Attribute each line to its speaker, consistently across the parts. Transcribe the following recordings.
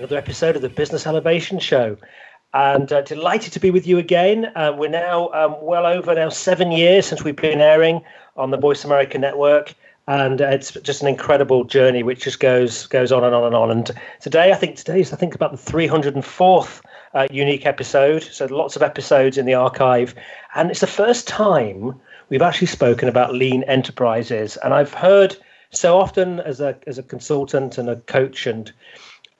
Speaker 1: another episode of the Business Elevation Show. And uh, delighted to be with you again. Uh, we're now um, well over now seven years since we've been airing on the Voice America Network, and uh, it's just an incredible journey which just goes goes on and on and on. And today, I think today is I think about the 304th uh, unique episode. So lots of episodes in the archive, and it's the first time we've actually spoken about lean enterprises. And I've heard so often as a as a consultant and a coach and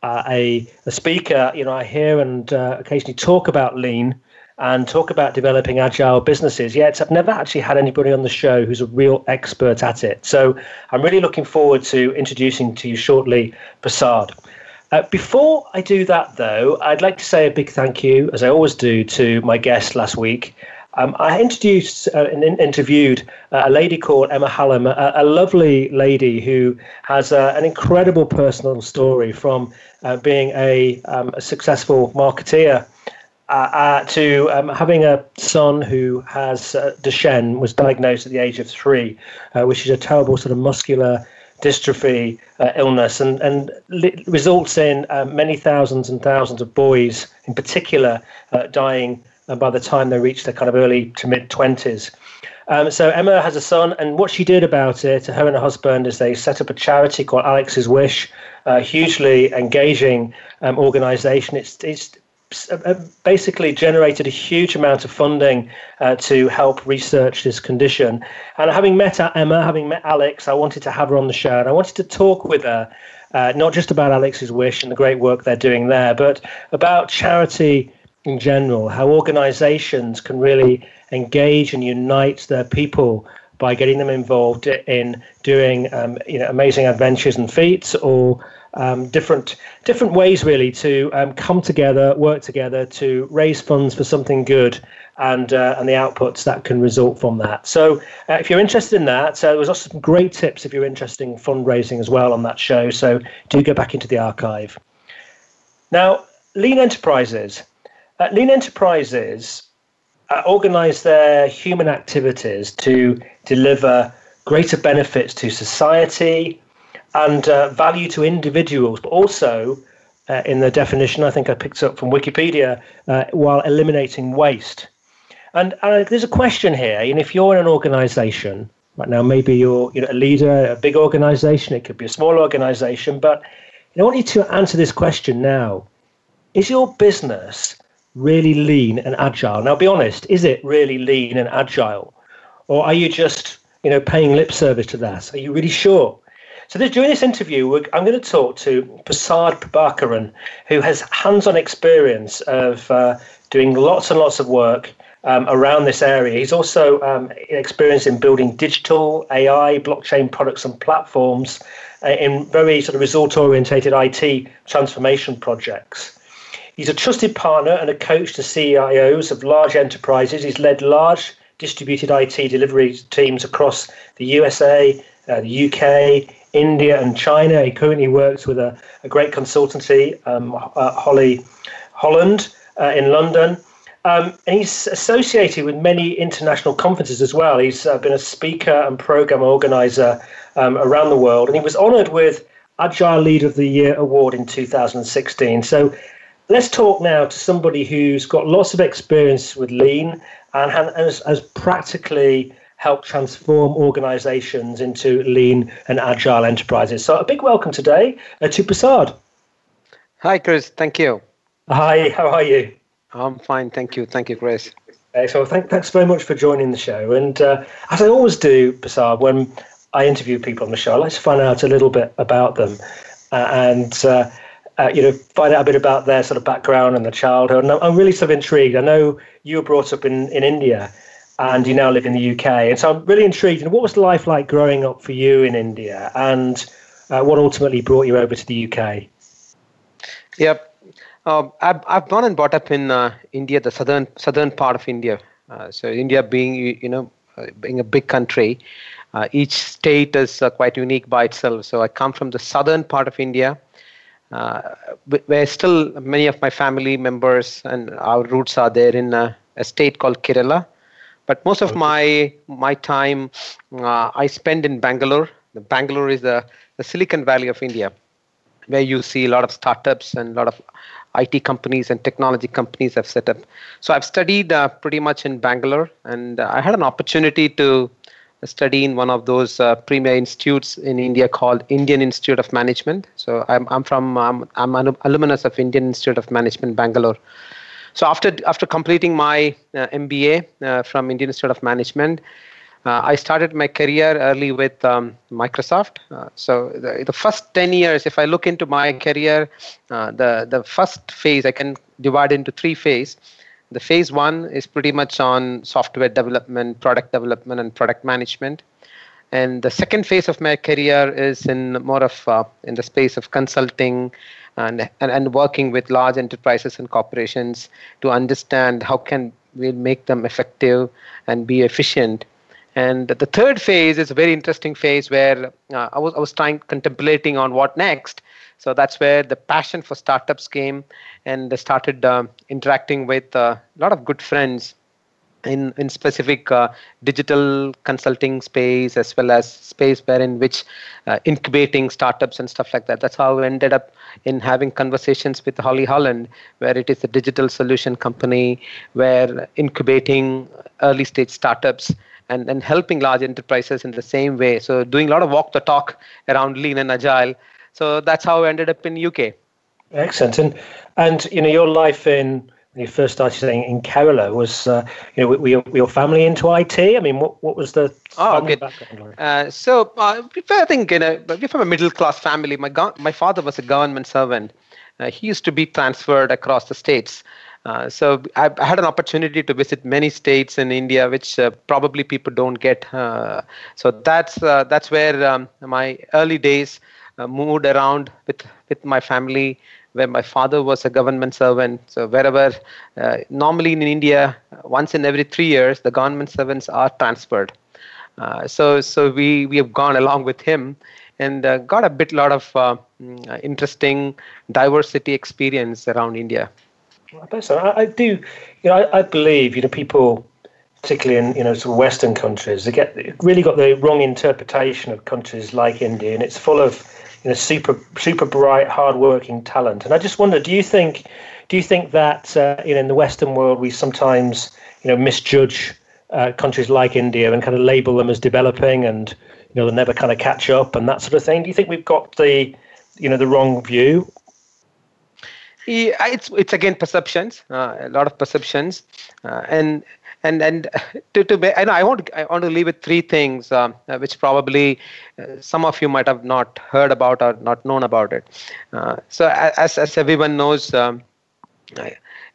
Speaker 1: uh, a, a speaker, you know, I hear and uh, occasionally talk about lean and talk about developing agile businesses. Yet I've never actually had anybody on the show who's a real expert at it. So I'm really looking forward to introducing to you shortly Prasad. Uh, before I do that, though, I'd like to say a big thank you, as I always do, to my guest last week. Um, I introduced uh, and interviewed uh, a lady called Emma Hallam, a, a lovely lady who has uh, an incredible personal story from uh, being a, um, a, successful marketeer uh, uh, to um, having a son who has Duchenne, was diagnosed at the age of three, which is a terrible sort of muscular dystrophy illness, and, and li- results in many thousands and thousands of boys, in particular, dying by the time they reach their kind of early to mid 20s. Um, so Emma has a son, and what she did about it, her and her husband, is they set up a charity called Alex's Wish, a hugely engaging um, organisation. It's it's uh, basically generated a huge amount of funding uh, to help research this condition. And having met Emma, having met Alex, I wanted to have her on the show, and I wanted to talk with her. Uh, not just about Alex's Wish and the great work they're doing there, but about charity in general, how organizations can really engage and unite their people by getting them involved in doing um, you know amazing adventures and feats or um, different different ways really to um, come together, work together to raise funds for something good and uh, and the outputs that can result from that. So uh, if you're interested in that, uh, there was also some great tips if you're interested in fundraising as well on that show. So do go back into the archive. Now, lean enterprises. Uh, lean enterprises uh, organize their human activities to deliver greater benefits to society and uh, value to individuals, but also uh, in the definition I think I picked up from Wikipedia, uh, while eliminating waste. And uh, there's a question here, and if you're in an organization, right now maybe you're you know, a leader, a big organization, it could be a small organization, but I want you to answer this question now. Is your business really lean and agile? Now, be honest, is it really lean and agile? Or are you just, you know, paying lip service to that? Are you really sure? So this, during this interview, I'm going to talk to Prasad Prabhakaran, who has hands-on experience of uh, doing lots and lots of work um, around this area. He's also um, experienced in building digital AI, blockchain products and platforms uh, in very sort of result-orientated IT transformation projects. He's a trusted partner and a coach to CIOs of large enterprises. He's led large distributed IT delivery teams across the USA, uh, the UK, India, and China. He currently works with a, a great consultancy, um, uh, Holley Holland, uh, in London. Um, and he's associated with many international conferences as well. He's uh, been a speaker and program organizer um, around the world, and he was honored with Agile Leader of the Year award in 2016. So let's talk now to somebody who's got lots of experience with lean and has, has practically helped transform organizations into lean and agile enterprises. So, a big welcome today to Prasad.
Speaker 2: Hi, Chris. Thank you.
Speaker 1: Hi, how are you?
Speaker 2: I'm fine. Thank you. Thank you, Chris.
Speaker 1: Okay, so, thank, thanks very much for joining the show. And uh, as I always do, Prasad, when I interview people on the show, I like to find out a little bit about them. Uh, and uh, uh, you know, find out a bit about their sort of background and the childhood. And I'm really sort of intrigued. I know you were brought up in, in India and you now live in the UK. And so I'm really intrigued. And what was life like growing up for you in India and uh, what ultimately brought you over to the UK?
Speaker 2: Yep. Uh, I've, I've born and brought up in uh, India, the southern southern part of India. Uh, so India being you know uh, being a big country, uh, each state is uh, quite unique by itself. So I come from the southern part of India, where still many of my family members and our roots are there in a state called Kerala. But most of my my time I spend in Bangalore. The Bangalore is the, the Silicon Valley of India where you see a lot of startups and a lot of IT companies and technology companies have set up. So I've studied uh, pretty much in Bangalore, and uh, I had an opportunity to study in one of those uh, premier institutes in India called Indian Institute of Management. So I'm, I'm from I'm, I'm an alumnus of Indian Institute of Management, Bangalore. So after after completing my uh, MBA uh, from Indian Institute of Management, uh, I started my career early with um, Microsoft. Uh, so the, the, first 10 years, if I look into my career, uh, the, the first phase I can divide into three phases. The phase one is pretty much on software development, product development, and product management. And the second phase of my career is in more of uh, in the space of consulting and, and, and working with large enterprises and corporations to understand how can we make them effective and be efficient and the third phase is a very interesting phase where uh, I was I was trying contemplating on what next. So that's where the passion for startups came, and I started uh, interacting with uh, a lot of good friends in in specific uh, digital consulting space as well as space where in which uh, incubating startups and stuff like that that's how I ended up in having conversations with Holley Holland where it is a digital solution company where incubating early stage startups and, and helping large enterprises in the same way. So doing a lot of walk the talk around lean and agile. So that's how I ended up in UK.
Speaker 1: Excellent. And and you know your life in when you first started saying in Kerala was uh, you know were your, were your family into IT? I mean, what what was the
Speaker 2: oh okay. Uh, so uh, I think you know we're from a middle class family. My go- my father was a government servant. Uh, he used to be transferred across the states. Uh, so I, I, had an opportunity to visit many states in India, which uh, probably people don't get. Uh, so that's uh, that's where um, my early days uh, moved around with with my family. Where my father was a government servant, so wherever uh, normally in India, uh, once in every three years, the government servants are transferred. Uh, so so we we have gone along with him and got a bit lot of mm, interesting diversity experience around India.
Speaker 1: I so. I, I do. You know, I, I, believe you know people, particularly in you know sort of Western countries, they get really got the wrong interpretation of countries like India, and it's full of you know super super bright, hardworking talent. And I just wonder, do you think do you think that uh, you know in the Western world we sometimes you know misjudge uh, countries like India and kind of label them as developing and you know they'll never kind of catch up and that sort of thing? Do you think we've got the you know the wrong view
Speaker 2: yeah, it's it's again perceptions, uh, a lot of perceptions, uh, and and and to to I know I want to, I want to leave with three things um, uh, which probably uh, some of you might have not heard about or not known about it. Uh, so as as everyone knows, um,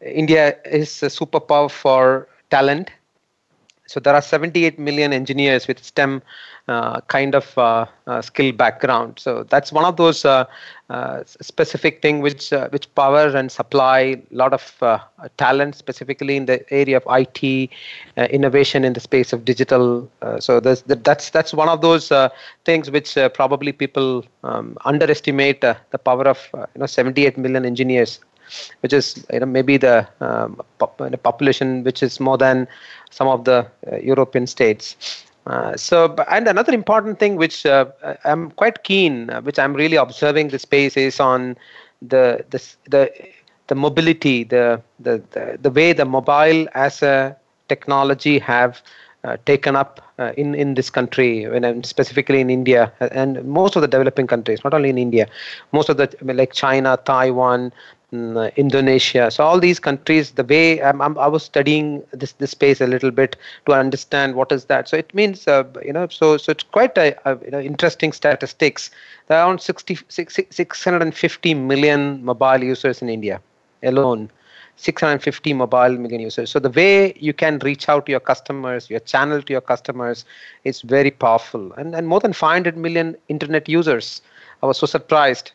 Speaker 2: India is a superpower for talent. So there are 78 million engineers with STEM uh, kind of uh, uh, skill background. So that's one of those uh, uh, specific thing which uh, which power and supply a lot of talent, specifically in the area of IT, innovation in the space of digital. so that's that's one of those things which probably people um, underestimate the power of you know 78 million engineers which is you know maybe the, um, pop- population which is more than some of the uh, European states. Uh, so, and another important thing which uh, I'm quite keen, uh, which I'm really observing the space is on the the the, the mobility, the, the the the way the mobile as a technology have uh, taken up uh, in in this country, and specifically in India and most of the developing countries, not only in India, most of the like China, Taiwan, uh, Indonesia. So all these countries, the way I'm, I'm, i was studying this this space a little bit to understand what is that. So it means uh, you know so so it's quite a, a you know, interesting statistics. There are around 60, 650 million mobile users in India alone. 650 mobile million users. So the way you can reach out to your customers, your channel to your customers, is very powerful. And and more than 500 million internet users I was so surprised.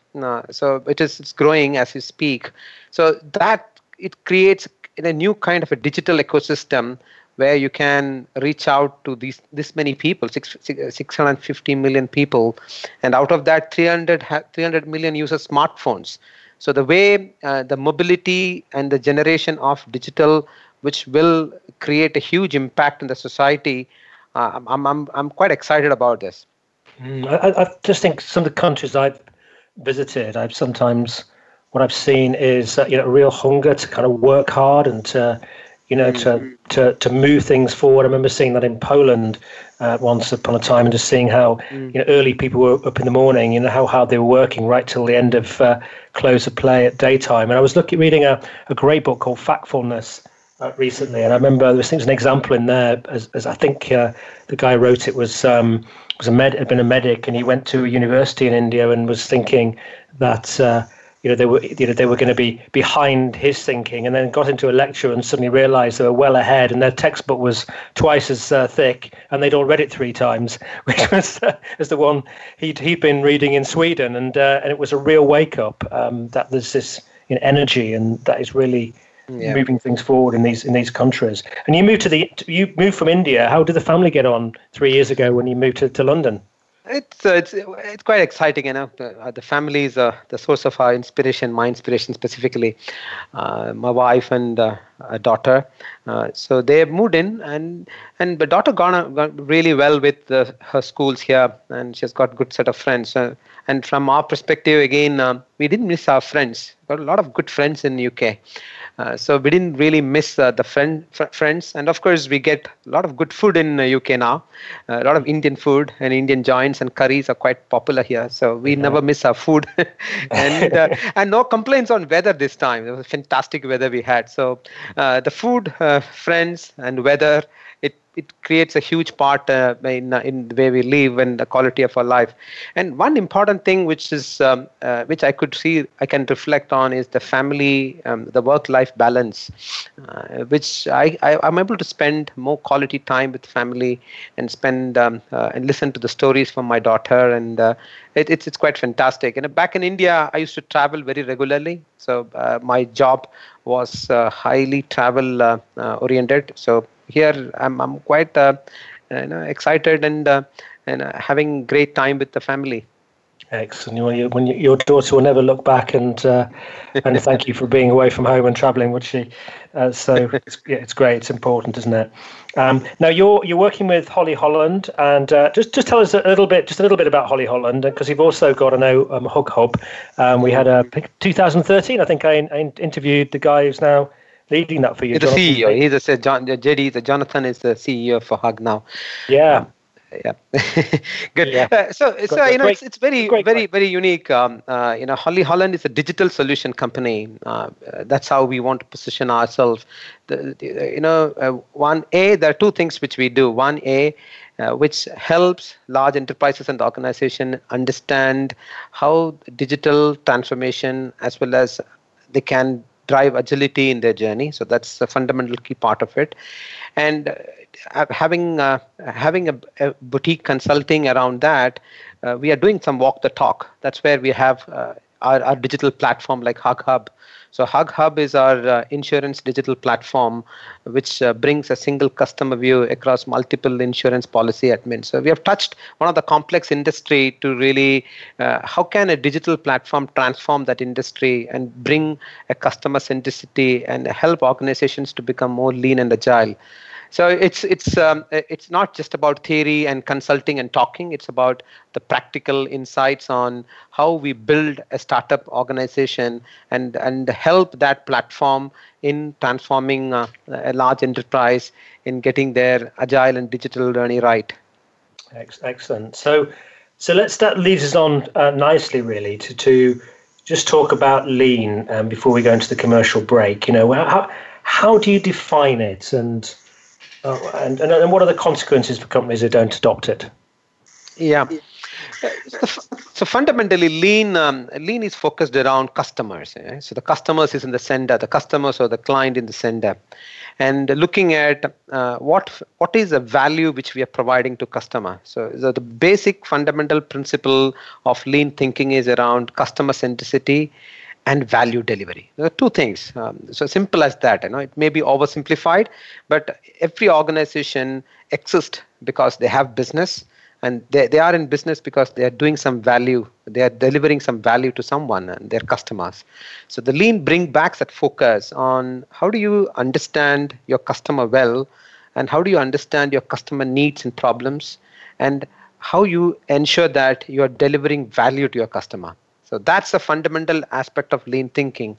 Speaker 2: So it is it's growing as we speak. So that it creates a new kind of a digital ecosystem where you can reach out to these this many people, six, 650 million people, and out of that, 300 300 million use smartphones. So the way uh, the mobility and the generation of digital, which will create a huge impact in the society, uh, I'm, I'm, I'm quite excited about this.
Speaker 1: Mm, I, I just think some of the countries I've visited, I've sometimes what I've seen is uh, you know a real hunger to kind of work hard and to you know mm-hmm. to, to to move things forward. I remember seeing that in Poland uh, once upon a time and just seeing how mm. you know early people were up in the morning, you know how hard they were working right till the end of uh, close of play at daytime. And I was looking reading a, a great book called Factfulness. Uh, recently, and I remember there was, an example in there, as, as I think uh, the guy wrote it was um, was a med had been a medic, and he went to a university in India and was thinking that uh, you know they were you know they were going to be behind his thinking and then got into a lecture and suddenly realized they were well ahead and their textbook was twice as uh, thick and they'd all read it three times which was uh, as the one he'd he'd been reading in Sweden and uh, and it was a real wake up um, that there's this you know, energy and that is really yeah. moving things forward in these in these countries and you moved to the you moved from India how did the family get on 3 years ago when you moved to, to London
Speaker 2: it's uh, it's it's quite exciting, you know. Uh, the family is uh, the source of our inspiration, my inspiration specifically. Uh, my wife and uh, a daughter, uh, so they've moved in, and and the daughter gone, gone really well with her schools here, and she's got good set of friends. and from our perspective, again, we didn't miss our friends. Got a lot of good friends in UK. Uh, so we didn't really miss uh, the friend, f- friends, and of course we get a lot of good food in UK uh, now. a lot of Indian food and Indian joints and curries are quite popular here. So we mm-hmm. never miss our food, and and no complaints on weather this time. It was fantastic weather we had. So the food, friends, and weather it creates a huge part uh, in, uh, in the way we live and the quality of our life. And one important thing which is um, uh, which I could see I can reflect on is the family, um, the work-life balance, uh, which I, I am able to spend more quality time with family and spend um, uh, and listen to the stories from my daughter and. Uh, it, it's it's quite fantastic. And back in India, I used to travel very regularly. So my job was highly travel oriented. So here I'm I'm quite uh, you know, excited and uh, and uh, having great time with the family.
Speaker 1: Excellent. When, you, when you, your daughter will never look back and uh, and thank you for being away from home and travelling, would she? Uh, so it's, yeah, it's great. It's important, isn't it? Um, now you're you're working with Holley Holland, and uh, just just tell us a little bit, just a little bit about Holley Holland, because you've also got I know um, Hug Hub. Um, we had a 2013, I think I, I interviewed the guy who's now leading that for you.
Speaker 2: He's the CEO. He's a John, JD. The Jonathan is the CEO for Hug now.
Speaker 1: Yeah. Um,
Speaker 2: yeah good yeah. Uh, so so you know it's, it's very very very unique um, uh, you know holley holland is a digital solution company uh, that's how we want to position ourselves the, the, you know uh, one a there are two things which we do one a uh, which helps large enterprises and organization understand how digital transformation as well as they can drive agility in their journey. So that's a fundamental key part of it. And uh, having uh, having a, a, boutique consulting around that, uh, we are doing some walk the talk. That's where we have uh, our, our digital platform like Hug Hub so Hug Hub is our uh, insurance digital platform, which uh, brings a single customer view across multiple insurance policy admins. So we have touched one of the complex industry to really uh, how can a digital platform transform that industry and bring a customer centricity and help organizations to become more lean and agile. So it's it's um, it's not just about theory and consulting and talking. It's about the practical insights on how we build a startup organization and and help that platform in transforming uh, a large enterprise in getting their agile and digital journey right.
Speaker 1: Excellent. So so let's that leads us on uh, nicely really to to just talk about lean um, before we go into the commercial break. You know how how do you define it and Oh, and, and, and what are the consequences for companies who don't adopt it?
Speaker 2: Yeah. so fundamentally, lean um, lean is focused around customers. Eh? So the customers is in the center, the customers or the client in the center, and looking at uh, what what is the value which we are providing to customer. So the, the basic fundamental principle of lean thinking is around customer centricity and value delivery. There are two things. Um, so simple as that. You know, it may be oversimplified, but every organization exists because they have business and they, they are in business because they are doing some value they are delivering some value to someone and their customers so the lean bring back that focus on how do you understand your customer well and how do you understand your customer needs and problems and how you ensure that you are delivering value to your customer so that's the fundamental aspect of lean thinking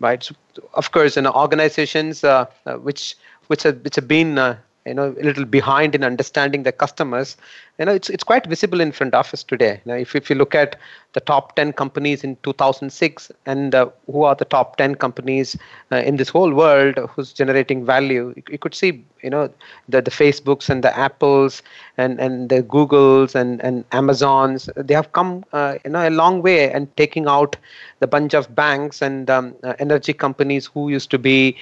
Speaker 2: right? So of course in organizations uh, uh, which which have, which have been uh, you know a little behind in understanding the customers you know it's it's quite visible in front of us today. Now if, if you look at the top 10 companies in 2006 and uh, who are the top 10 companies uh, in this whole world who's generating value you, you, could see you know the, the facebooks and the apples and and the googles and and amazons. They have come uh, you know a long way and taking out the bunch of banks and um, uh, energy companies who used to be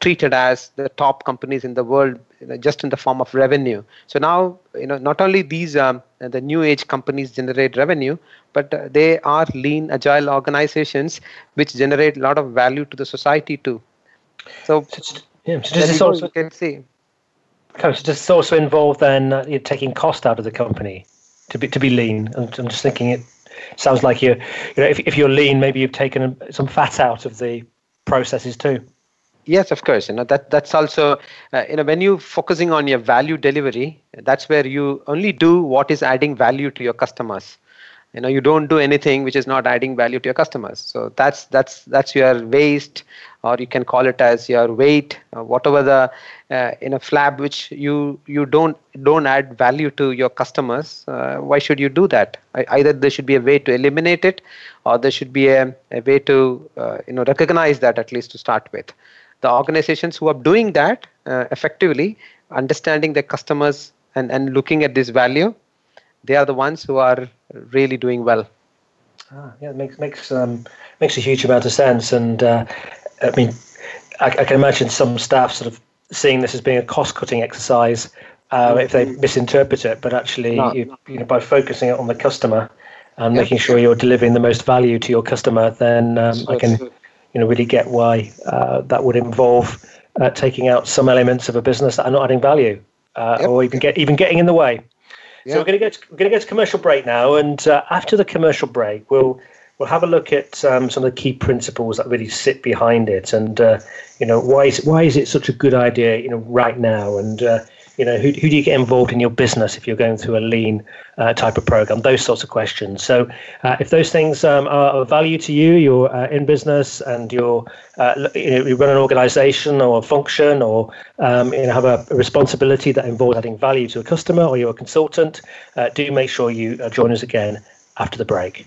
Speaker 2: treated as the top companies in the world you know, just in the form of revenue. So now you know not only these um, the new age companies generate revenue but uh, they are lean agile organizations which generate a lot of value to the society too. So,
Speaker 1: yeah, so does this also can see. So does this also involve then uh, you're taking cost out of the company to be to be lean. I'm, I'm just thinking it sounds like you're you know if, if you're lean maybe you've taken some fat out of the processes too
Speaker 2: yes of course. You know that that's also uh, you know when you focusing on your value delivery that's where you only do what is adding value to your customers. You know you don't do anything which is not adding value to your customers. So that's that's that's your waste or you can call it as your weight whatever the uh, in a flab which you you don't don't add value to your customers uh, why should you do that? Either there should be a way to eliminate it or there should be a, a way to uh, you know recognize that at least to start with the organizations who are doing that uh, effectively, understanding their customers and, and looking at this value, they are the ones who are really doing well.
Speaker 1: Ah, yeah, it makes makes um, makes a huge amount of sense, and uh, I mean, I, I, can imagine some staff sort of seeing this as being a cost-cutting exercise uh, if they misinterpret it, but actually, no. you, you know, by focusing it on the customer and making sure you're delivering the most value to your customer, then um, I can you know really get why uh, that would involve uh, taking out some elements of a business that are not adding value uh, yep. or even get even getting in the way. Yep. So we're going to go to, we're going to go to commercial break now, and uh, after the commercial break, we'll we'll have a look at um, some of the key principles that really sit behind it, and uh, you know why is why is it such a good idea you know right now, and uh, you know, who, who do you get involved in your business if you're going through a lean uh, type of program? Those sorts of questions. So, uh, if those things um, are of value to you, you're uh, in business and you're uh, you, know, you run an organization or a function or um, you know, have a, responsibility that involves adding value to a customer or you're a consultant, uh, do make sure you uh, join us again after the break.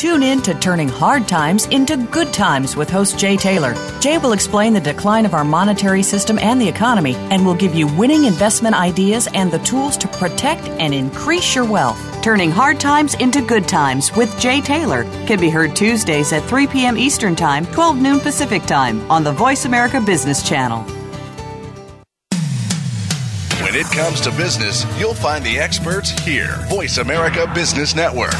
Speaker 3: Tune in to Turning Hard Times into Good Times with host Jay Taylor. Jay will explain the decline of our monetary system and the economy and will give you winning investment ideas and the tools to protect and increase your wealth. Turning Hard Times into Good Times with Jay Taylor can be heard Tuesdays at 3 p.m. Eastern Time, 12 noon Pacific Time on the Voice America Business Channel.
Speaker 4: When it comes to business, you'll find the experts here. Voice America Business Network.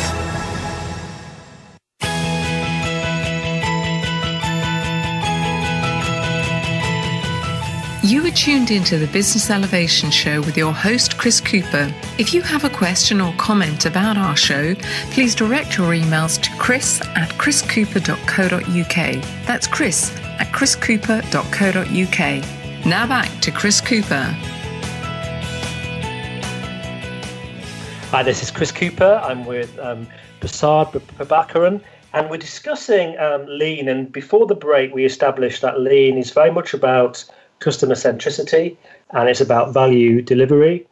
Speaker 5: You are tuned into the Business Elevation Show with your host, Chris Cooper. If you have a question or comment about our show, please direct your emails to chris at chriscooper.co.uk. That's chris at chriscooper.co.uk. Now back to Chris Cooper.
Speaker 1: Hi, this is Chris Cooper. I'm with um, Prasad Prabhakaran, and we're discussing um, lean. And before the break, we established that lean is very much about customer centricity and it's about value delivery.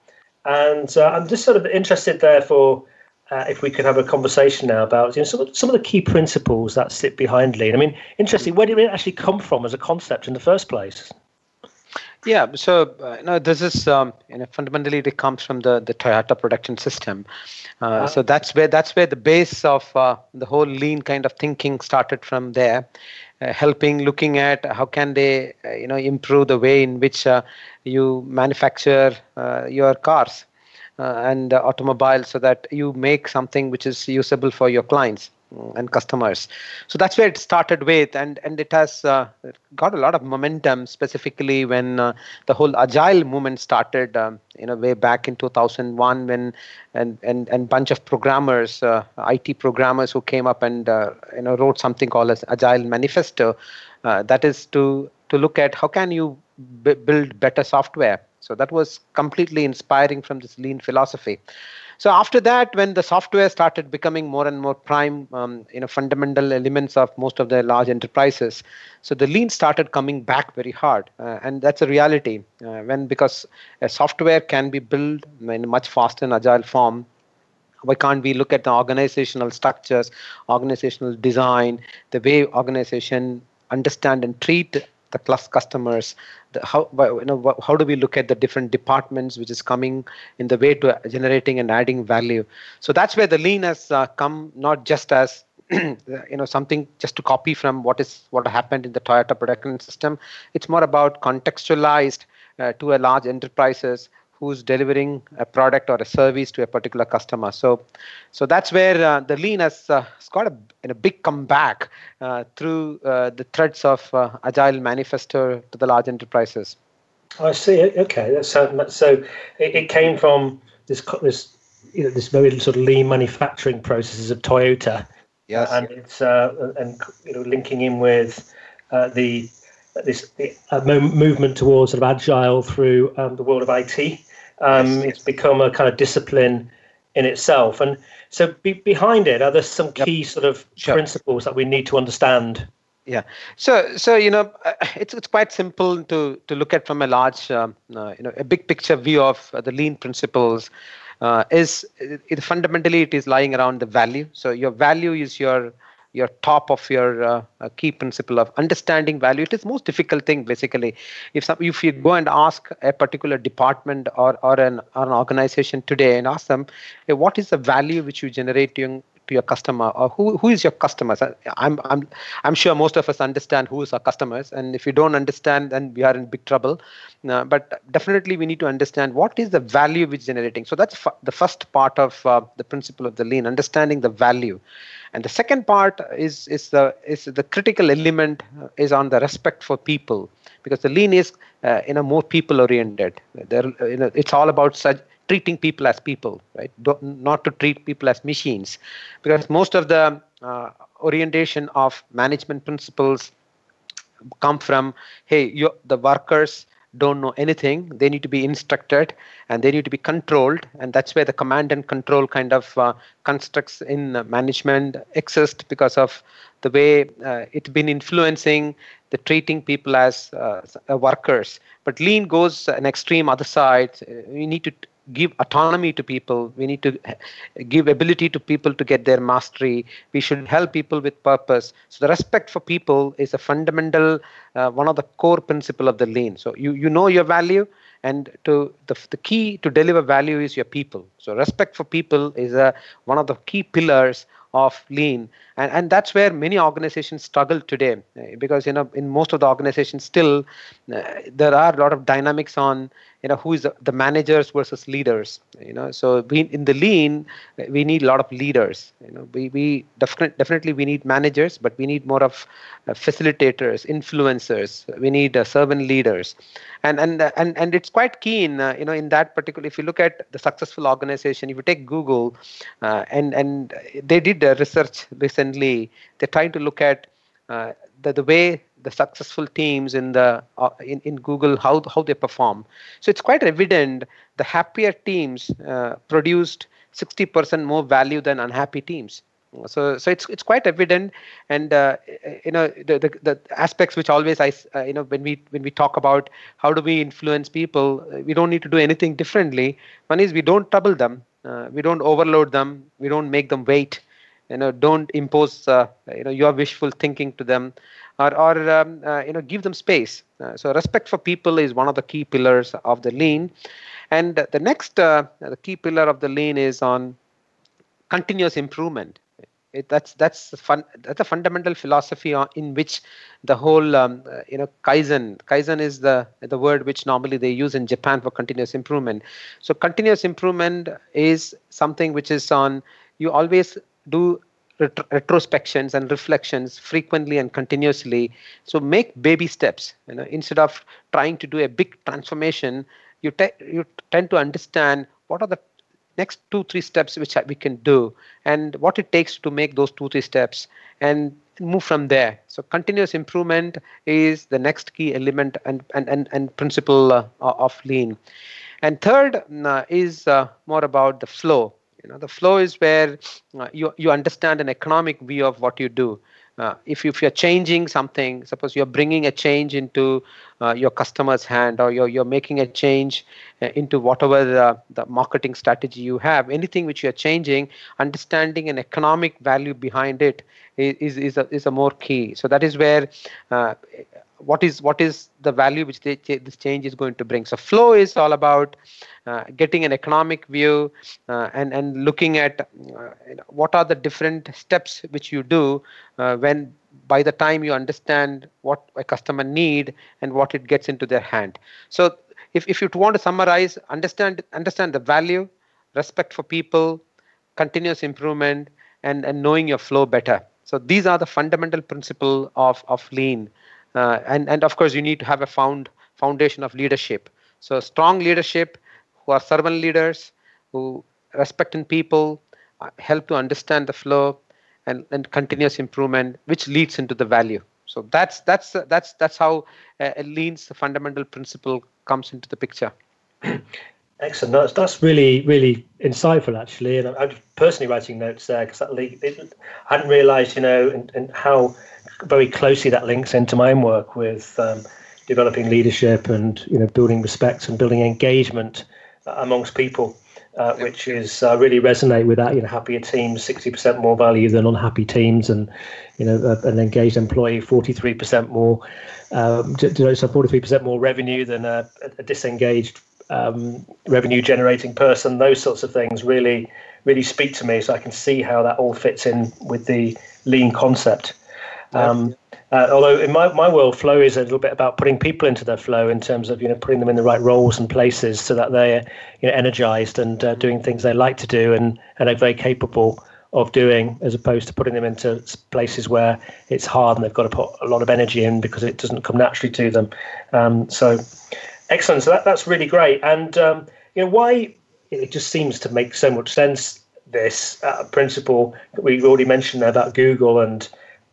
Speaker 1: And uh, I'm just sort of interested, therefore, uh, if we could have a conversation now about you know, some, of, some of the key principles that sit behind lean. I mean, interesting, where did it actually come from as a concept in the first place?
Speaker 2: Yeah, so uh, no, this is um, you know fundamentally it comes from the the Toyota production system. Uh, uh So that's where that's where the base of uh, the whole lean kind of thinking started from there, helping looking at how can they uh, you know improve the way in which uh, you manufacture your cars and automobiles so that you make something which is usable for your clients and customers. So that's where it started with, and and it has uh, got a lot of momentum, specifically when uh, the whole agile movement started, um, you know, way back in 2001, when and and and bunch of programmers, uh, IT programmers, who came up and uh, you know wrote something called as Agile Manifesto, uh, that is to to look at how can you b- build better software. So that was completely inspiring from this lean philosophy. So after that, when the software started becoming more and more prime, um, you know, fundamental elements of most of the large enterprises, so the lean started coming back very hard, uh, and that's a reality. Uh, when because software can be built in a much faster and agile form, why can't we look at the organizational structures organizational design the way organization understand and treat the class customers the, how you know how do we look at the different departments which is coming in the way to generating and adding value? So that's where the lean has uh, come not just as you know something just to copy from what is what happened in the toyota production system. It's more about contextualized uh, to a large enterprises who's delivering a product or a service to a particular customer. So, so that's where uh, the lean has, uh, has got a, a big comeback uh, through uh, the threads of uh, Agile Manifesto to the large enterprises.
Speaker 1: I see. Okay, so so it, it came from this this you know, this very sort of lean manufacturing processes of Toyota.
Speaker 2: Yes,
Speaker 1: and it's uh, and you know linking in with the this uh, movement towards sort of agile through um, the world of IT. Um. It's become a kind of discipline in itself. And so be, behind it, are there some key yep. sort of sure. principles that we need to understand?
Speaker 2: Yeah. So, so you know, uh, it's it's quite simple to to look at from a large, um, uh, you know, a big picture view of uh, the lean principles. Uh, is it, fundamentally it is lying around the value. So your value is your your top of your uh, uh, key principle of understanding value. It is most difficult thing basically. If some, if you go and ask a particular department or or an, or an organization today and ask them hey, what is the value which you generate to, to your customer? Or who, who is your customers? I'm i'm i'm sure most of us understand who is our customers and if you don't understand then we are in big trouble. Uh, but definitely we need to understand what is the value which generating. So that's f- the first part of uh, the principle of the lean understanding the value and the second part is is the is the critical element uh, is on the respect for people. Because the lean is uh, you know more people oriented there uh, you know it's all about such treating people as people right? Don't, not to treat people as machines. Because most of the uh, orientation of management principles come from hey you the workers don't know anything they need to be instructed and they need to be controlled and that's where the command and control kind of uh, constructs in management exist because of the way uh, it's been influencing the treating people as uh, workers. But lean goes an extreme other side. You need to give autonomy to people. We need to give ability to people to get their mastery. We should help people with purpose. So the respect for people is a fundamental uh, one of the core principle of the lean so you you know your value and to the, the key to deliver value is your people. So respect for people is a, one of the key pillars of lean and and that's where many organizations struggle today uh, because you know in most of the organizations still uh, there are a lot of dynamics on you know who is the, managers versus leaders you know. So we in the lean we need a lot of leaders you know. We we definitely definitely we need managers but we need more of uh, facilitators influencers. We need uh, servant leaders. And and uh, and and it's quite keen you know in that particular if you look at the successful organization if you take google and and they did a research recently they're trying to look at uh, the, the way the successful teams in the uh, in, in Google how how they perform. So it's quite evident the happier teams uh, produced 60% more value than unhappy teams. So so it's it's quite evident, and uh, you know the, the, the aspects which always I uh, you know when we when we talk about how do we influence people, uh, we don't need to do anything differently. One is we don't trouble them, uh, we don't overload them, we don't make them wait you know don't impose uh, you know your wishful thinking to them or, or um, uh, you know give them space. Uh, so respect for people is one of the key pillars of the lean. And the next uh, the key pillar of the lean is on continuous improvement. It, that's that's fun that's a fundamental philosophy on, in which the whole um, uh, you know kaizen kaizen is the the word which normally they use in japan for continuous improvement. So continuous improvement is something which is on you always do ret- retrospections and reflections frequently and continuously. So make baby steps. You know instead of trying to do a big transformation you, te- you tend to understand what are the next two three steps which we can do and what it takes to make those two three steps and move from there. So continuous improvement is the next key element and and and, and principle uh, of lean. And third uh, is uh, more about the flow you know, the flow is where uh, you you understand an economic view of what you do. Uh, if, you, if you're changing something, suppose you're bringing a change into uh, your customer's hand or you're, you're making a change uh, into whatever the, the marketing strategy you have, anything which you're changing, understanding an economic value behind it is, is, a, is a more key. So that is where uh, what is what is the value which they, this change is going to bring. So flow is all about uh, getting an economic view uh, and and looking at uh, what are the different steps which you do uh, when by the time you understand what a customer need and what it gets into their hand. So if, if you want to summarize understand understand the value respect for people continuous improvement and and knowing your flow better. So these are the fundamental principle of of lean uh, and and of course you need to have a found foundation of leadership so strong leadership who are servant leaders who respect in people uh, help to understand the flow and, and continuous improvement which leads into the value so that's that's that's that's how uh, lean's fundamental principle comes into the picture
Speaker 1: Excellent. That's, that's really, really insightful, actually. And I'm personally writing notes there because that I hadn't realised, you know, and, and how very closely that links into my own work with um, developing leadership and you know building respect and building engagement uh, amongst people, uh, which is uh, really resonate with that. You know, happier teams, sixty percent more value than unhappy teams, and you know, an engaged employee, forty three percent more. Um, so forty three percent more revenue than a, a disengaged um, revenue generating person. Those sorts of things really, really speak to me. So I can see how that all fits in with the lean concept. Um, uh, although in my, my world, flow is a little bit about putting people into their flow in terms of you know putting them in the right roles and places so that they're you know energized and uh, doing things they like to do and and are very capable of doing, as opposed to putting them into places where it's hard and they've got to put a lot of energy in because it doesn't come naturally to them. Um, so excellent. So that, that's really great. And um, you know why it just seems to make so much sense. This uh, principle we already mentioned there about Google and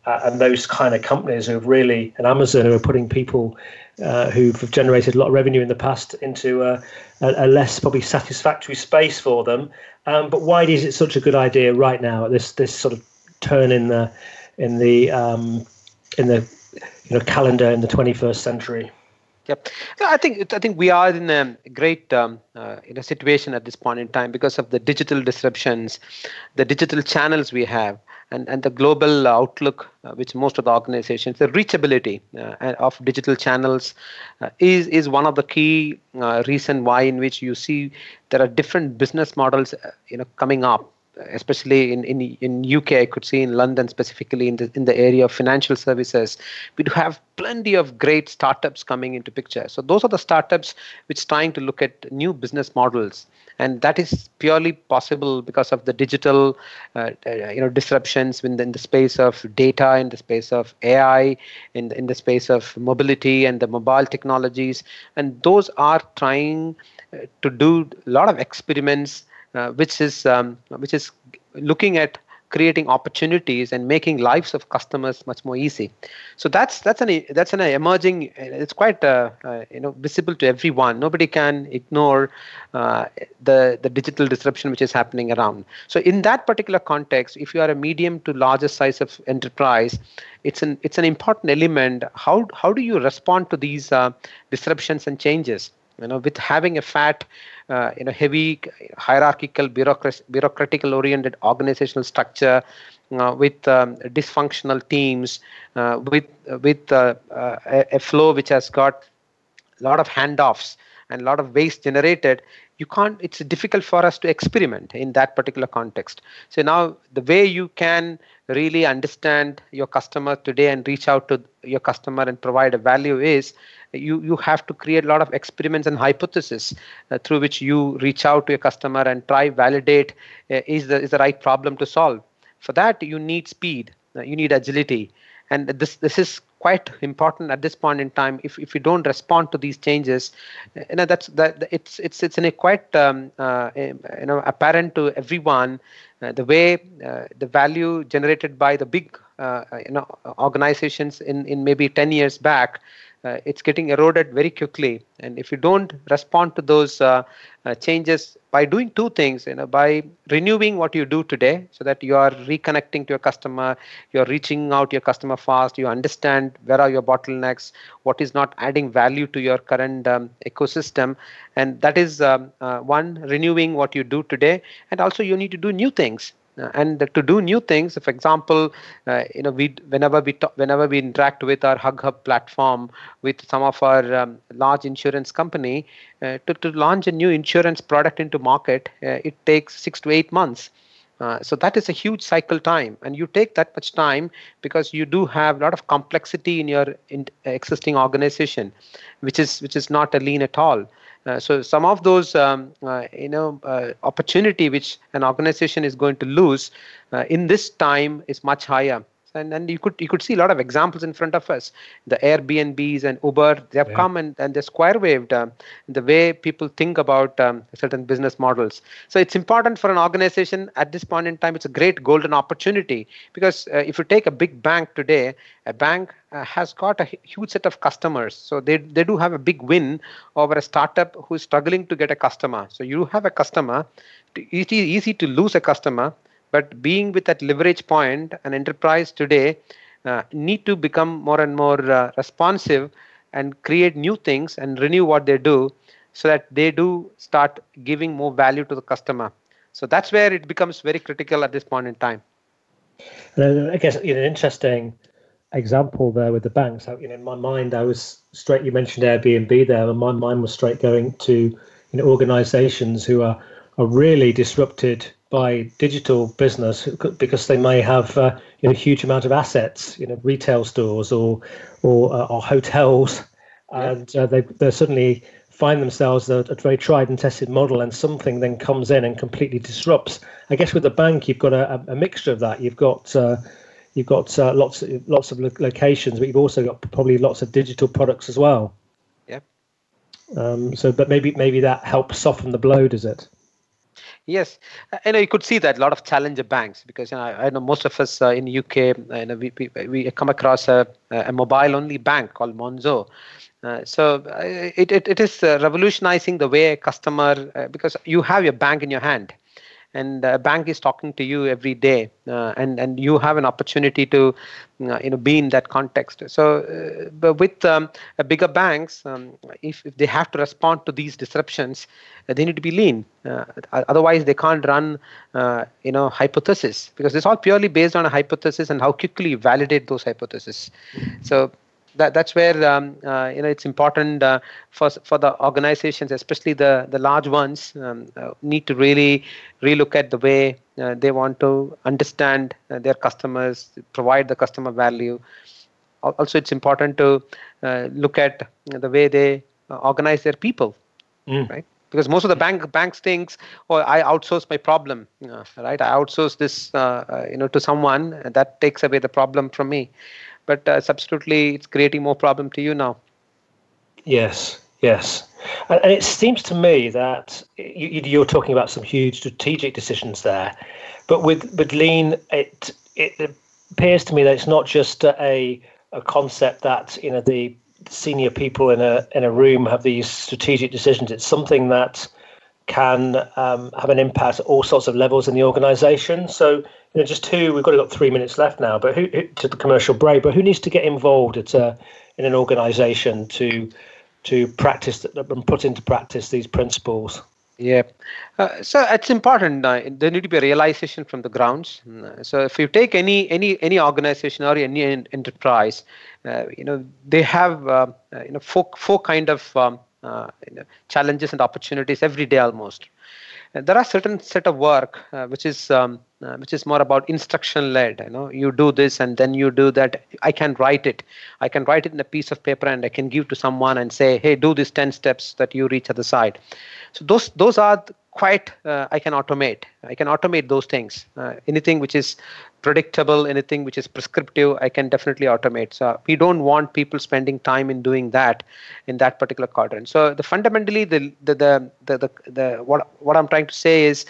Speaker 1: uh, and those kind of companies who have really, and Amazon who are putting people uh, who've generated a lot of revenue in the past into a, a, a less probably satisfactory space for them. Um, but why is it such a good idea right now at this this sort of turn in the in the um, in the you know calendar in the 21st century?
Speaker 2: Yep, I think I think we are in a great um, uh, in a situation at this point in time because of the digital disruptions, the digital channels we have, and and the global outlook uh, which most of the organizations, the reachability uh, of digital channels uh, is is one of the key reason why in which you see there are different business models, you know, coming up especially in, in in UK, I could see in London specifically in the in the area of financial services, we do have plenty of great startups coming into picture. So those are the startups which trying to look at new business models and that is purely possible because of the digital uh, uh, you know disruptions in the, in the space of data in the space of ai in the, in the space of mobility and the mobile technologies and those are trying uh, to do a lot of experiments uh, which is um, which is looking at creating opportunities and making lives of customers much more easy. So that's that's an that's an emerging it's quite uh, uh, you know visible to everyone. Nobody can ignore uh, the the digital disruption which is happening around. So in that particular context if you are a medium to larger size of enterprise it's an it's an important element. How how do you respond to these uh, disruptions and changes you know with having a fat uh, you know heavy hierarchical bureaucratic bureaucratical oriented organizational structure uh, with um, dysfunctional teams uh, with with uh, uh, a, a, flow which has got a lot of handoffs and a lot of waste generated you can't it's difficult for us to experiment in that particular context. So now the way you can really understand your customer today and reach out to your customer and provide a value is you you have to create a lot of experiments and hypotheses uh, through which you reach out to your customer and try validate uh, is the is the right problem to solve. For that you need speed uh, you need agility and this this is quite important at this point in time if, if you don't respond to these changes you know that's that it's it's it's in a quite um, uh, you know apparent to everyone uh, the way uh, the value generated by the big uh, you know organizations in in maybe 10 years back uh, it's getting eroded very quickly. And if you don't respond to those uh, uh, changes by doing two things, you know, by renewing what you do today, so that you are reconnecting to your customer, you're reaching out to your customer fast, you understand where are your bottlenecks, what is not adding value to your current um, ecosystem, and that is um, uh, one renewing what you do today, and also you need to do new things and to do new things for example uh, you know we whenever we talk, whenever we interact with our hug hub platform with some of our um, large insurance company uh, to, to launch a new insurance product into market uh, it takes 6 to 8 months. Uh, so that is a huge cycle time. And you take that much time because you do have a lot of complexity in your in existing organization which is which is not a lean at all uh, so some of those um, uh, you know uh, opportunity which an organization is going to lose uh, in this time is much higher and, and you could you could see a lot of examples in front of us. The airbnbs and uber they have yeah. come and, and they square waved uh, the way people think about um, certain business models. So it's important for an organization at this point in time it's a great golden opportunity because uh, if you take a big bank today a bank uh, has got a huge set of customers. So they, they do have a big win over a startup who is struggling to get a customer. So you have a customer it is easy to lose a customer but being with that leverage point, an enterprise today uh, need to become more and more uh, responsive and create new things and renew what they do so that they do start giving more value to the customer. So that's where it becomes very critical at this point in time.
Speaker 1: And I guess you know, an interesting example there with the banks. You know, in my mind, I was straight. You mentioned Airbnb there, and my mind was straight going to you know organisations who are are really disrupted by digital business because they may have uh, you know a huge amount of assets, you know, retail stores or or, uh, or hotels, yeah. and uh, they they suddenly find themselves a, a, very tried and tested model, and something then comes in and completely disrupts. I guess with the bank, you've got a, a mixture of that. You've got uh, you've got uh, lots of, lots of locations, but you've also got probably lots of digital products as well.
Speaker 2: Yeah.
Speaker 1: Um, so, but maybe maybe that helps soften the blow, does it?
Speaker 2: Yes, I know you could see that a lot of challenger banks because you know, I, know most of us uh, in UK, uh, you know, we, we, come across a, a mobile-only bank called Monzo. Uh, so uh, it, it, it is uh, revolutionizing the way a customer uh, because you have your bank in your hand and a bank is talking to you every day uh, and and you have an opportunity to uh, you know be in that context. So uh, but with um, bigger banks um, if, if they have to respond to these disruptions uh, they need to be lean. Uh, otherwise they can't run uh, you know hypothesis because it's all purely based on a hypothesis and how quickly you validate those hypotheses so that, that's where um, uh, you know it's important uh, for for the organizations, especially the the large ones, um, uh, need to really relook at the way uh, they want to understand uh, their customers, provide the customer value. Also, it's important to uh, look at the way they organize their people, mm. right? Because most of the bank banks thinks, "Oh, I outsource my problem, right? I outsource this, you know, to someone that takes away the problem from me." But uh, subsequently it's creating more problem to you now.
Speaker 1: Yes yes. And, it seems to me that you, you're talking about some huge strategic decisions there. But with with lean it it appears to me that it's not just a a concept that you know the senior people in a in a room have these strategic decisions. It's something that can um, have an impact at all sorts of levels in the organization. So you know, just two. We've got got three minutes left now, but who, to the commercial break? But who needs to get involved at a, in an organisation to to practice and put into practice these principles?
Speaker 2: Yeah, uh, so it's important. Uh, there need to be a realization from the grounds. Uh, so if you take any any any organization or any enterprise, uh, you know they have uh, uh, you know four four kind of um, you know, challenges and opportunities every day almost. There are certain set of work which is um, uh, which is more about instruction led you know. You do this and then you do that. I can write it. I can write it in a piece of paper and i can give to someone and say hey do these 10 steps that you reach at the side. So those those are quite uh, i can automate. I can automate those things. Uh, anything which is predictable anything which is prescriptive i can definitely automate. So we don't want people spending time in doing that in that particular quadrant. So the fundamentally the the the, the, the, the what what i'm trying to say is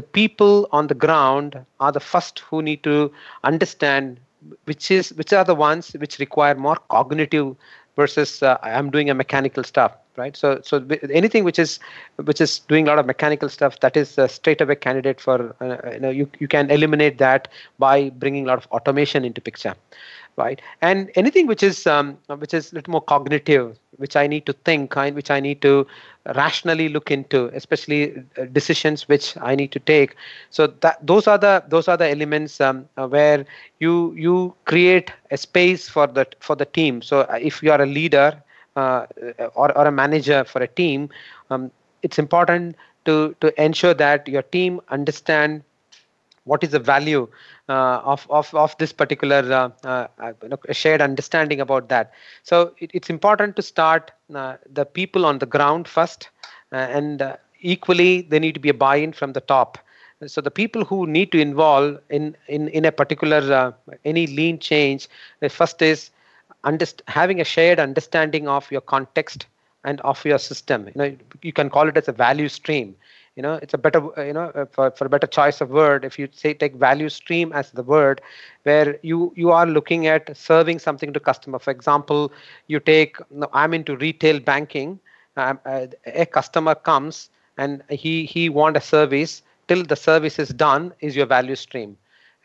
Speaker 2: the people on the ground are the first who need to understand which is which are the ones which require more cognitive versus uh, i'm doing a mechanical stuff right? So so anything which is which is doing a lot of mechanical stuff that is a straight away candidate for uh, you know you, you can eliminate that by bringing a lot of automation into picture right? And anything which is um, which is a little more cognitive which i need to think kind which i need to rationally look into especially uh, decisions which i need to take. So that those are the those are the elements um, uh, where you you create a space for the for the team. So uh, if you are a leader uh, or, or a manager for a team, um, it's important to, to ensure that your team understand what is the value uh, of, of, of this particular uh, uh, shared understanding about that. So it, it's important to start uh, the people on the ground first, and equally they need to be a buy-in from the top. So the people who need to involve in in, in a particular any lean change, the first is underst- having a shared understanding of your context and of your system you know you can call it as a value stream you know it's a better you know uh, for, for a better choice of word if you say take value stream as the word where you you are looking at serving something to customer. For example you take i'm into retail banking um, uh, a customer comes and he he want a service. Till the service is done is your value stream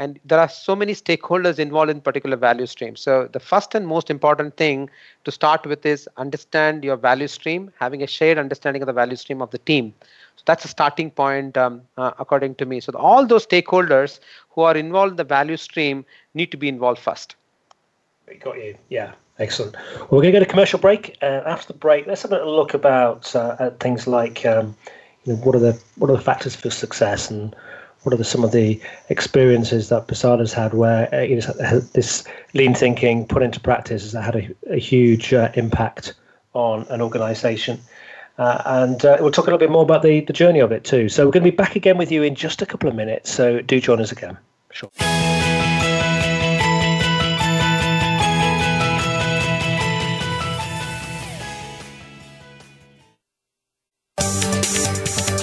Speaker 2: and there are so many stakeholders involved in particular value stream. So the first and most important thing to start with is understand your value stream having a shared understanding of the value stream of the team. So that's a starting point um, uh, according to me. So all those stakeholders who are involved in the value stream need to be involved first.
Speaker 1: Got you. Yeah excellent. Well, we're going to go to commercial break. Uh, after the break let's have a look about uh, things like um, you know, what are the what are the factors for success and what are some of the experiences that Prasad's had where uh, this lean thinking put into practice has had a, a huge uh, impact on an organization? Uh, and uh, we'll talk a little bit more about the, the journey of it too. So we're going to be back again with you in just a couple of minutes. So do join us again. Sure.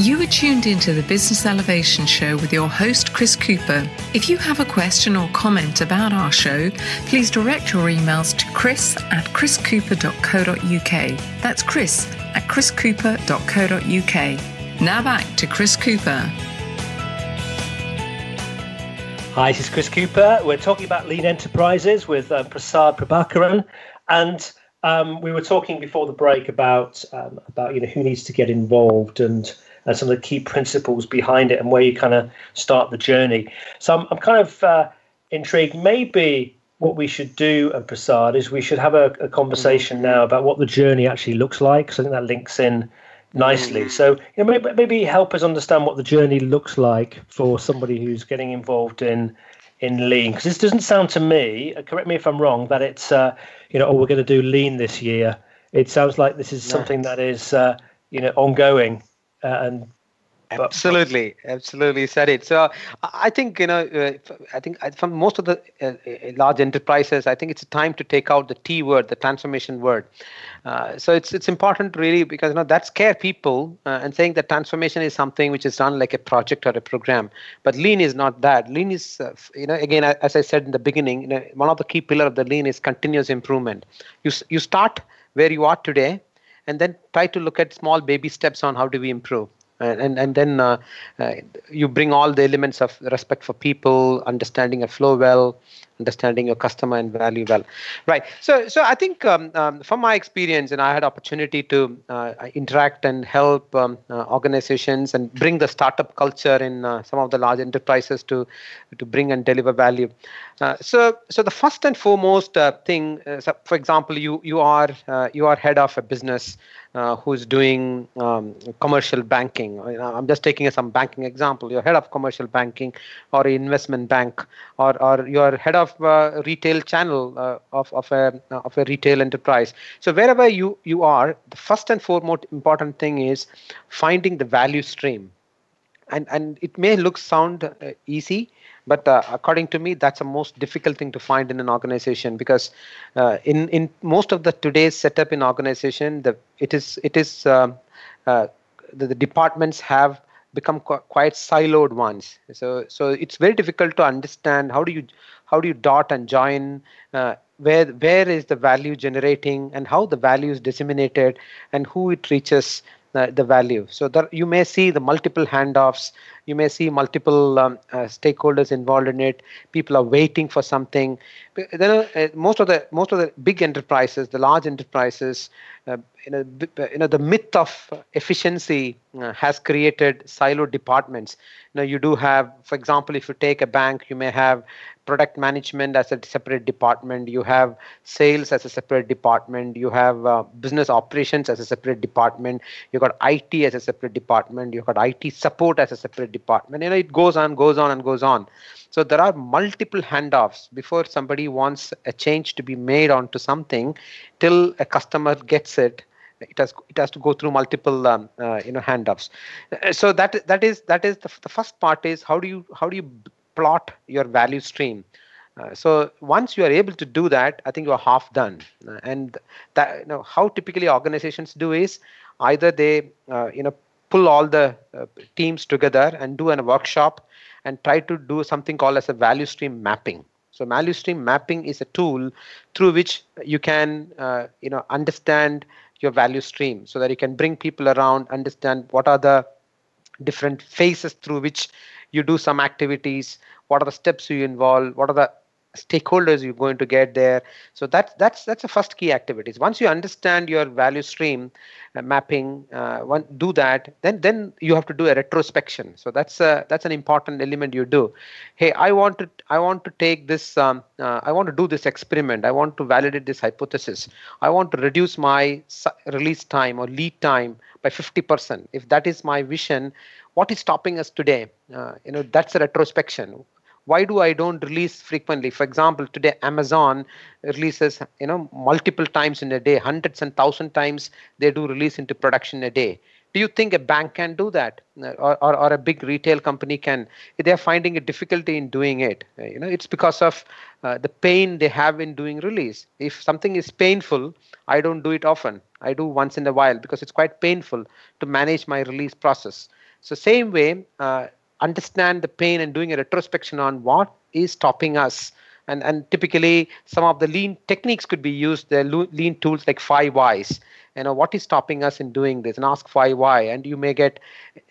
Speaker 5: You are tuned into the Business Elevation Show with your host, Chris Cooper. If you have a question or comment about our show, please direct your emails to chris at chriscooper.co.uk. That's chris at chriscooper.co.uk. Now back to Chris Cooper.
Speaker 1: Hi, this is Chris Cooper. We're talking about lean enterprises with um, Prasad Prabhakaran, and um, we were talking before the break about um, about you know who needs to get involved and and some of the key principles behind it and where you kind of start the journey. So I'm, I'm kind of uh, intrigued. Maybe what we should do, uh, Prasad, is we should have a, a conversation mm-hmm. now about what the journey actually looks like. Because I think that links in nicely. Mm-hmm. So you know, maybe, maybe help us understand what the journey looks like for somebody who's getting involved in in lean. Because this doesn't sound to me, uh, correct me if I'm wrong, that it's uh, you know, oh, we're going to do lean this year. It sounds like this is something that is uh, you know ongoing and
Speaker 2: absolutely absolutely said it. So i think you know uh, i think from most of the uh, uh, large enterprises i think it's time to take out the t word the transformation word. Uh, so it's it's important really because you know that scare people uh, and saying that transformation is something which is done like a project or a program. But lean is not that. Lean is uh, you know again as i said in the beginning you know, one of the key pillar of the lean is continuous improvement. You you start where you are today and then try to look at small baby steps on how do we improve. And and then uh, uh, you bring all the elements of respect for people understanding a flow well understanding your customer and value well right so so i think um, um, from my experience and i had opportunity to uh, interact and help um, uh, organizations and bring the startup culture in uh, some of the large enterprises to to bring and deliver value uh, so so the first and foremost thing so for example you you are you are head of a business uh, who's doing um, commercial banking. I'm just taking some banking example. You're head of commercial banking or investment bank, or, or you're head of uh, retail channel uh, of, of, a, of a retail enterprise. So wherever you, you are, the first and foremost important thing is finding the value stream. And, and it may look sound uh, easy, but uh, according to me, that's the most difficult thing to find in an organization because uh, in in most of the today's setup in organization, the it is it is um, uh, the, the, departments have become qu- quite siloed ones. So so it's very difficult to understand how do you how do you dot and join. Uh, where where is the value generating and how the value is disseminated and who it reaches the value. So there, you may see the multiple handoffs. You may see multiple um, uh, stakeholders involved in it. People are waiting for something. Then uh, most of the most of the big enterprises, the large enterprises, uh, you know, you know, the myth of efficiency uh, has created silo departments. Know, you do have, for example, if you take a bank, you may have product management as a separate department. You have sales as a separate department. You have uh, business operations as a separate department. You got it as a separate department. You got it support as a separate department. You know it goes on goes on and goes on. So there are multiple handoffs before somebody wants a change to be made onto something till a customer gets it. It has it has to go through multiple um, uh, you know handoffs. Uh, so that that is that is the, the first part is how do you how do you plot your value stream. Uh, so once you are able to do that, I think you are half done. Uh, and that you know how typically organizations do is either they uh, you know pull all the uh, teams together and do a workshop and try to do something called as a value stream mapping. So value stream mapping is a tool through which you can uh, you know understand your value stream so that you can bring people around, understand what are the different phases through which you do some activities what are the steps you involve what are the stakeholders you're going to get there. So that's that's that's the first key activities. Once you understand your value stream uh, mapping uh, one do that then then you have to do a retrospection. So that's a that's an important element you do. Hey i want to i want to take this um, uh, i want to do this experiment. I want to validate this hypothesis. I want to reduce my release time or lead time by 50% if that is my vision what is stopping us today? Uh, you know that's a retrospection why do i don't release frequently? For example today amazon releases you know multiple times in a day hundreds and thousand times they do release into production a day. Do you think a bank can do that? Or, or, or, a big retail company can? They are finding a difficulty in doing it you know it's because of uh, the pain they have in doing release. If something is painful i don't do it often. I do once in a while because it's quite painful to manage my release process. So same way uh, understand the pain and doing a retrospection on what is stopping us. And and typically some of the lean techniques could be used. The lean tools like five whys. You know what is stopping us in doing this? And ask five why and you may get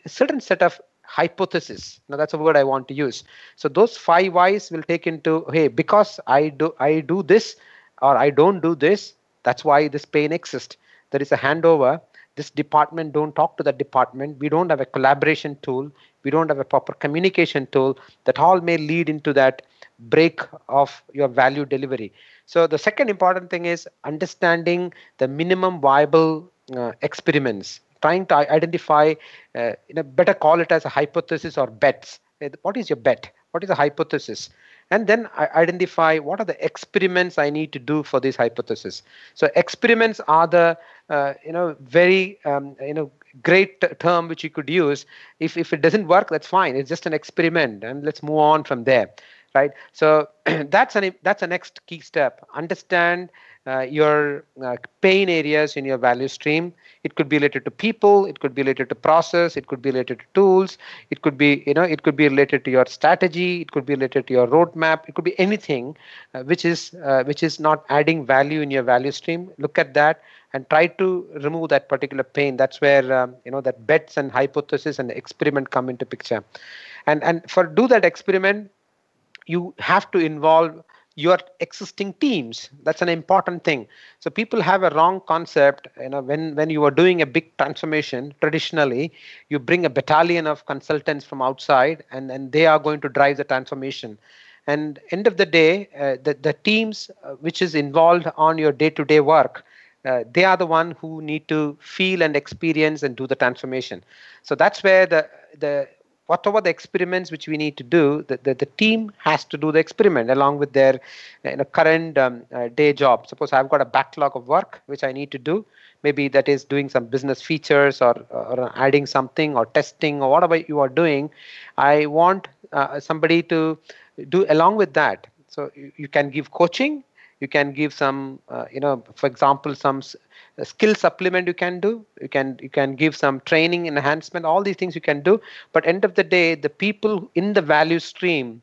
Speaker 2: a certain set of hypothesis. Now that's a word i want to use. So those five whys will take into hey because i do i do this or i don't do this that's why this pain exists. There is a handover this department don't talk to that department. We don't have a collaboration tool. We don't have a proper communication tool that all may lead into that break of your value delivery. So the second important thing is understanding the minimum viable uh, experiments. Trying to identify uh, you know better call it as a hypothesis or bets. What is your bet? What is a hypothesis and then I identify what are the experiments i need to do for this hypothesis. So experiments are the uh, you know very um, you know great term which you could use. If if it doesn't work that's fine. It's just an experiment and let's move on from there right? So that's an that's a next key step. Understand uh, your uh, pain areas in your value stream. It could be related to people it could be related to process it could be related to tools it could be you know it could be related to your strategy it could be related to your roadmap it could be anything uh, which is uh, which is not adding value in your value stream. Look at that and try to remove that particular pain. That's where um, you know that bets and hypothesis and experiment come into picture. And and for do that experiment you have to involve your existing teams. That's an important thing. So people have a wrong concept you know when when you are doing a big transformation traditionally you bring a battalion of consultants from outside and and they are going to drive the transformation. And end of the day uh, the, the teams uh, which is involved on your day to day work uh, they are the one who need to feel and experience and do the transformation. So that's where the the whatever the experiments which we need to do the, the, the team has to do the experiment along with their you know, current um, uh, day job. Suppose i've got a backlog of work which i need to do. Maybe that is doing some business features or, or adding something or testing or whatever you are doing. I want uh, somebody to do along with that. So you, you can give coaching you can give some uh, you know for example some skill supplement you can do. You can you can give some training enhancement all these things you can do. But end of the day the people in the value stream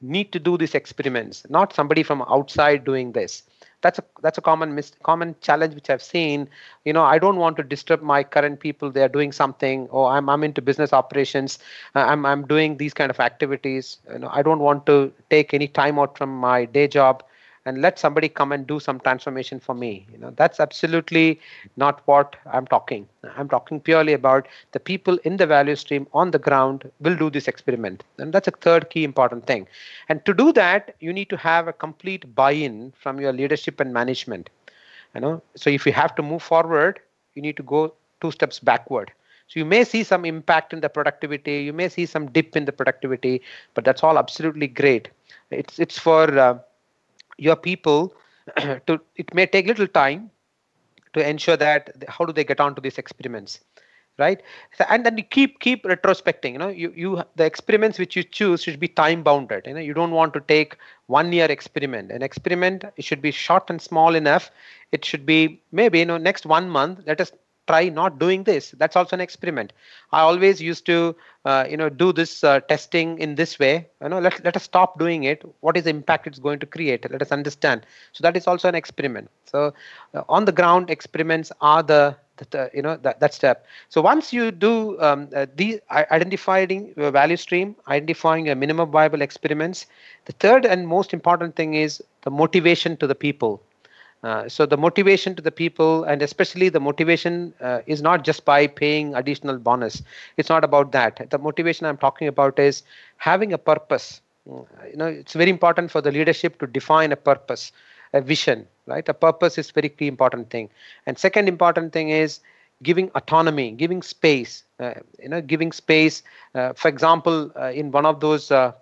Speaker 2: need to do these experiments not somebody from outside doing this. That's a that's a common mis- common challenge which i've seen. You know i don't want to disturb my current people. They are doing something. Or i'm i'm into business operations. Uh, i'm i'm doing these kind of activities. You know i don't want to take any time out from my day job and let somebody come and do some transformation for me. You know that's absolutely not what i'm talking. I'm talking purely about the people in the value stream on the ground will do this experiment. And that's a third key important thing. And to do that you need to have a complete buy-in from your leadership and management. You know so if you have to move forward you need to go two steps backward. So you may see some impact in the productivity you may see some dip in the productivity but that's all absolutely great. It's it's for uh, your people to it may take little time to ensure that how do they get on to these experiments right? So, and then you keep keep retrospecting you know you you the experiments which you choose should be time bounded you know you don't want to take one year experiment. An experiment it should be short and small enough. It should be maybe you know next one month let us try not doing this. That's also an experiment. I always used to uh, you know do this uh, testing in this way. You know let, let us stop doing it. What is the impact it's going to create? Let us understand. So that is also an experiment. So uh, on the ground experiments are the you know that, that step. So once you do um, uh, the identifying your value stream identifying a minimum viable experiments the third and most important thing is the motivation to the people uh, so the motivation to the people and especially the motivation uh, is not just by paying additional bonus. It's not about that. The motivation i'm talking about is having a purpose. Mm, you know it's very important for the leadership to define a purpose a vision right? A purpose is very key important thing. And second important thing is giving autonomy giving space uh, you know giving space. Uh, for example uh, in one of those uh,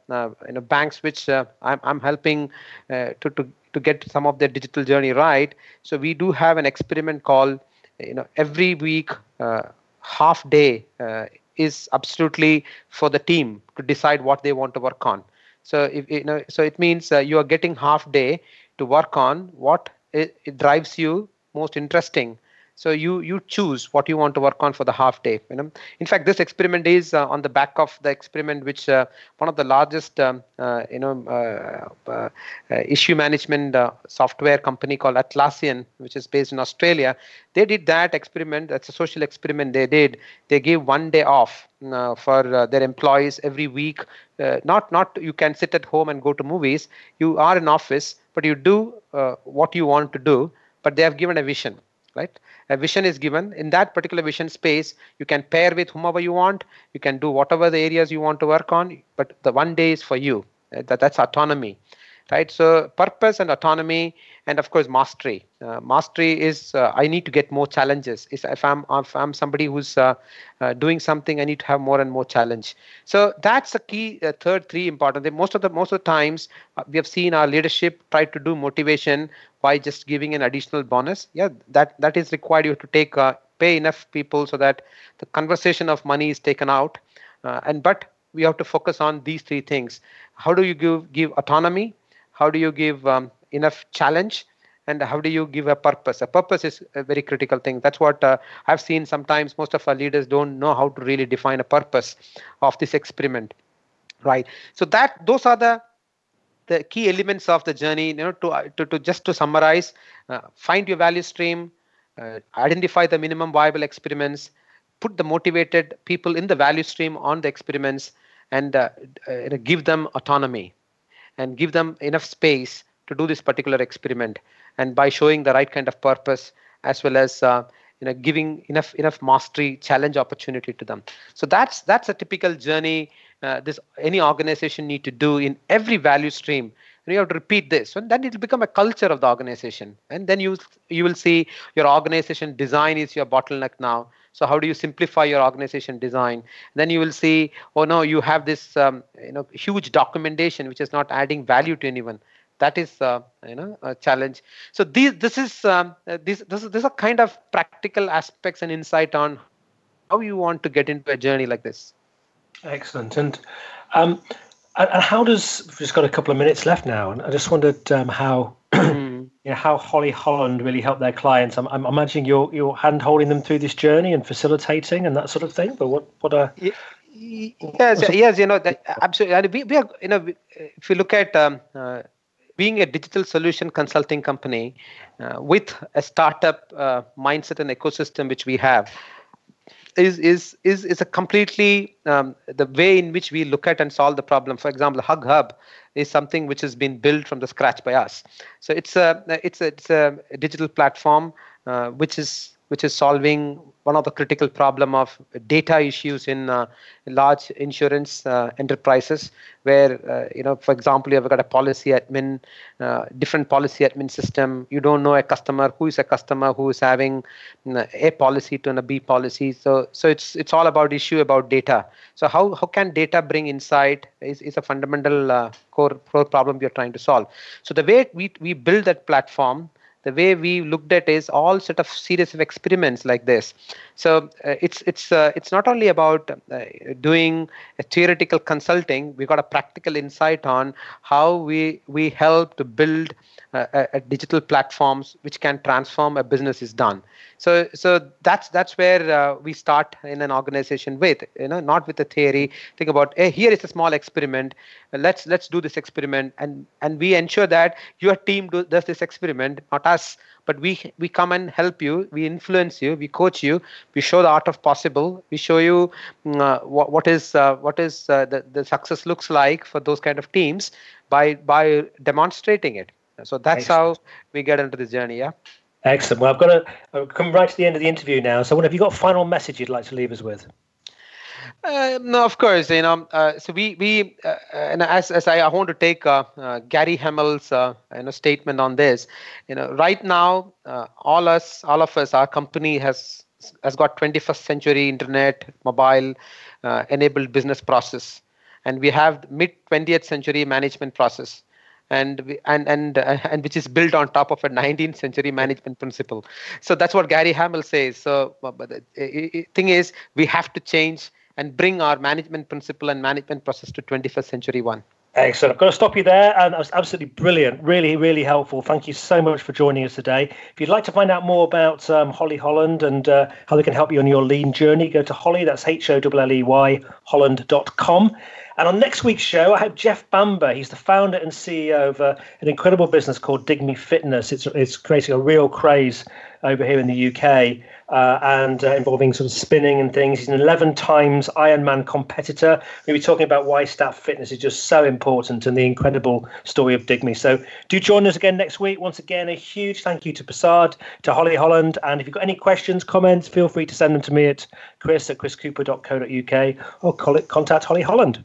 Speaker 2: you know banks which I'm, I'm helping to, to to get some of their digital journey right. So we do have an experiment called, you know, every week, uh, half day uh, is absolutely for the team to decide what they want to work on. So if you know, so it means uh, you are getting half day to work on what it, it drives you most interesting so you you choose what you want to work on for the half day. You know, in fact, this experiment is uh, on the back of the experiment which uh, one of the largest um, uh, you know uh, uh, uh, issue management software company called Atlassian, which is based in Australia, they did that experiment. That's a social experiment they did. They gave one day off for their employees every week. not not you can sit at home and go to movies. You are in office, but you do what you want to do. But they have given a vision right? A vision is given. In that particular vision space you can pair with whomever you want. You can do whatever the areas you want to work on but the one day is for you. That, that's autonomy right? So purpose and autonomy and of course mastery. Uh, mastery is uh, i need to get more challenges. If i'm if i'm somebody who's uh, uh, doing something i need to have more and more challenge. So that's the key uh, third three important. Most of the most of the times uh, we have seen our leadership try to do motivation by just giving an additional bonus. Yeah that that is required. You have to take pay enough people so that the conversation of money is taken out. And but we have to focus on these three things. How do you give give autonomy? How do you give um, enough challenge? And how do you give a purpose? A purpose is a very critical thing. That's what uh, i've seen sometimes most of our leaders don't know how to really define a purpose of this experiment right? So that those are the the key elements of the journey you know to uh, to, to just to summarize uh, find your value stream uh, identify the minimum viable experiments put the motivated people in the value stream on the experiments and uh, uh, give them autonomy and give them enough space to do this particular experiment. And by showing the right kind of purpose as well as uh, you know giving enough enough mastery challenge opportunity to them. So that's that's a typical journey uh, this any organization need to do in every value stream. And you have to repeat this. And then it will become a culture of the organization. And then you you will see your organization design is your bottleneck now. So how do you simplify your organization design? then you will see, oh no, you have this um, you know huge documentation which is not adding value to anyone. That is uh, you know a challenge. So these this is um, uh, this this this are kind of practical aspects and insight on how you want to get into a journey like this.
Speaker 1: Excellent. And um, and how does we've just got a couple of minutes left now, and I just wondered um, how you know, how Holley Holland really helped their clients. I'm, I'm imagining you're you're hand holding them through this journey and facilitating and that sort of thing. But what what are
Speaker 2: yes yes you know that, absolutely we, we are you know if you look at um, uh, being a digital solution consulting company uh, with a startup uh, mindset and ecosystem which we have is is is is a completely um, the way in which we look at and solve the problem. For example, Hug Hub is something which has been built from the scratch by us. So it's a it's a, it's a digital platform uh, which is which is solving one of the critical problem of data issues in uh, large insurance uh, enterprises where uh, you know for example you've got a policy admin uh, different policy admin system. You don't know a customer. Who is a customer who is having uh, a policy to a b policy? So so it's it's all about issue about data. So how how can data bring insight is, is a fundamental uh, core, core problem we are trying to solve. So the way we we build that platform the way we looked at is all sort of series of experiments like this. So uh, it's it's uh, it's not only about uh, doing a theoretical consulting. We got a practical insight on how we we help to build uh, uh, digital platforms which can transform a business is done. So, so that's that's where uh, we start in an organization with, you know, not with a theory. Think about, hey, here is a small experiment. Let's let's do this experiment, and and we ensure that your team do, does this experiment, not us, but we we come and help you. We influence you. We coach you. We show the art of possible. We show you mm, uh, what what is uh, what is uh, the the success looks like for those kind of teams by by demonstrating it. So that's Excellent. how we get into this journey. Yeah.
Speaker 1: Excellent. Well, I've got to I've come right to the end of the interview now. So, what have you got a final message you'd like to leave us with?
Speaker 2: Uh, no, of course. You know, uh, so we we uh, and as as I, I want to take uh, uh, Gary Hamel's uh, you know statement on this. You know, right now, all us, all of us, our company has has got 21st century internet, mobile enabled business process, and we have mid 20th century management process and and and uh, and which is built on top of a 19th century management principle so that's what gary hamel says so but the thing is we have to change and bring our management principle and management process to 21st century one
Speaker 1: Excellent. I've got to stop you there. And that was absolutely brilliant. Really, really helpful. Thank you so much for joining us today. If you'd like to find out more about um, Holley Holland and uh, how they can help you on your lean journey, go to Holley, that's H O L L E Y, holland.com. And on next week's show, I have Jeff Bamber. He's the founder and CEO of uh, an incredible business called Digme Fitness. It's, it's creating a real craze over here in the UK uh, and uh, involving sort of spinning and things. He's an 11 times Ironman competitor. We'll be talking about why staff fitness is just so important and the incredible story of Digme. So do join us again next week. Once again, a huge thank you to Prasad, to Holley Holland. And if you've got any questions, comments, feel free to send them to me at chris at chriscooper.co.uk or call it, contact Holley Holland.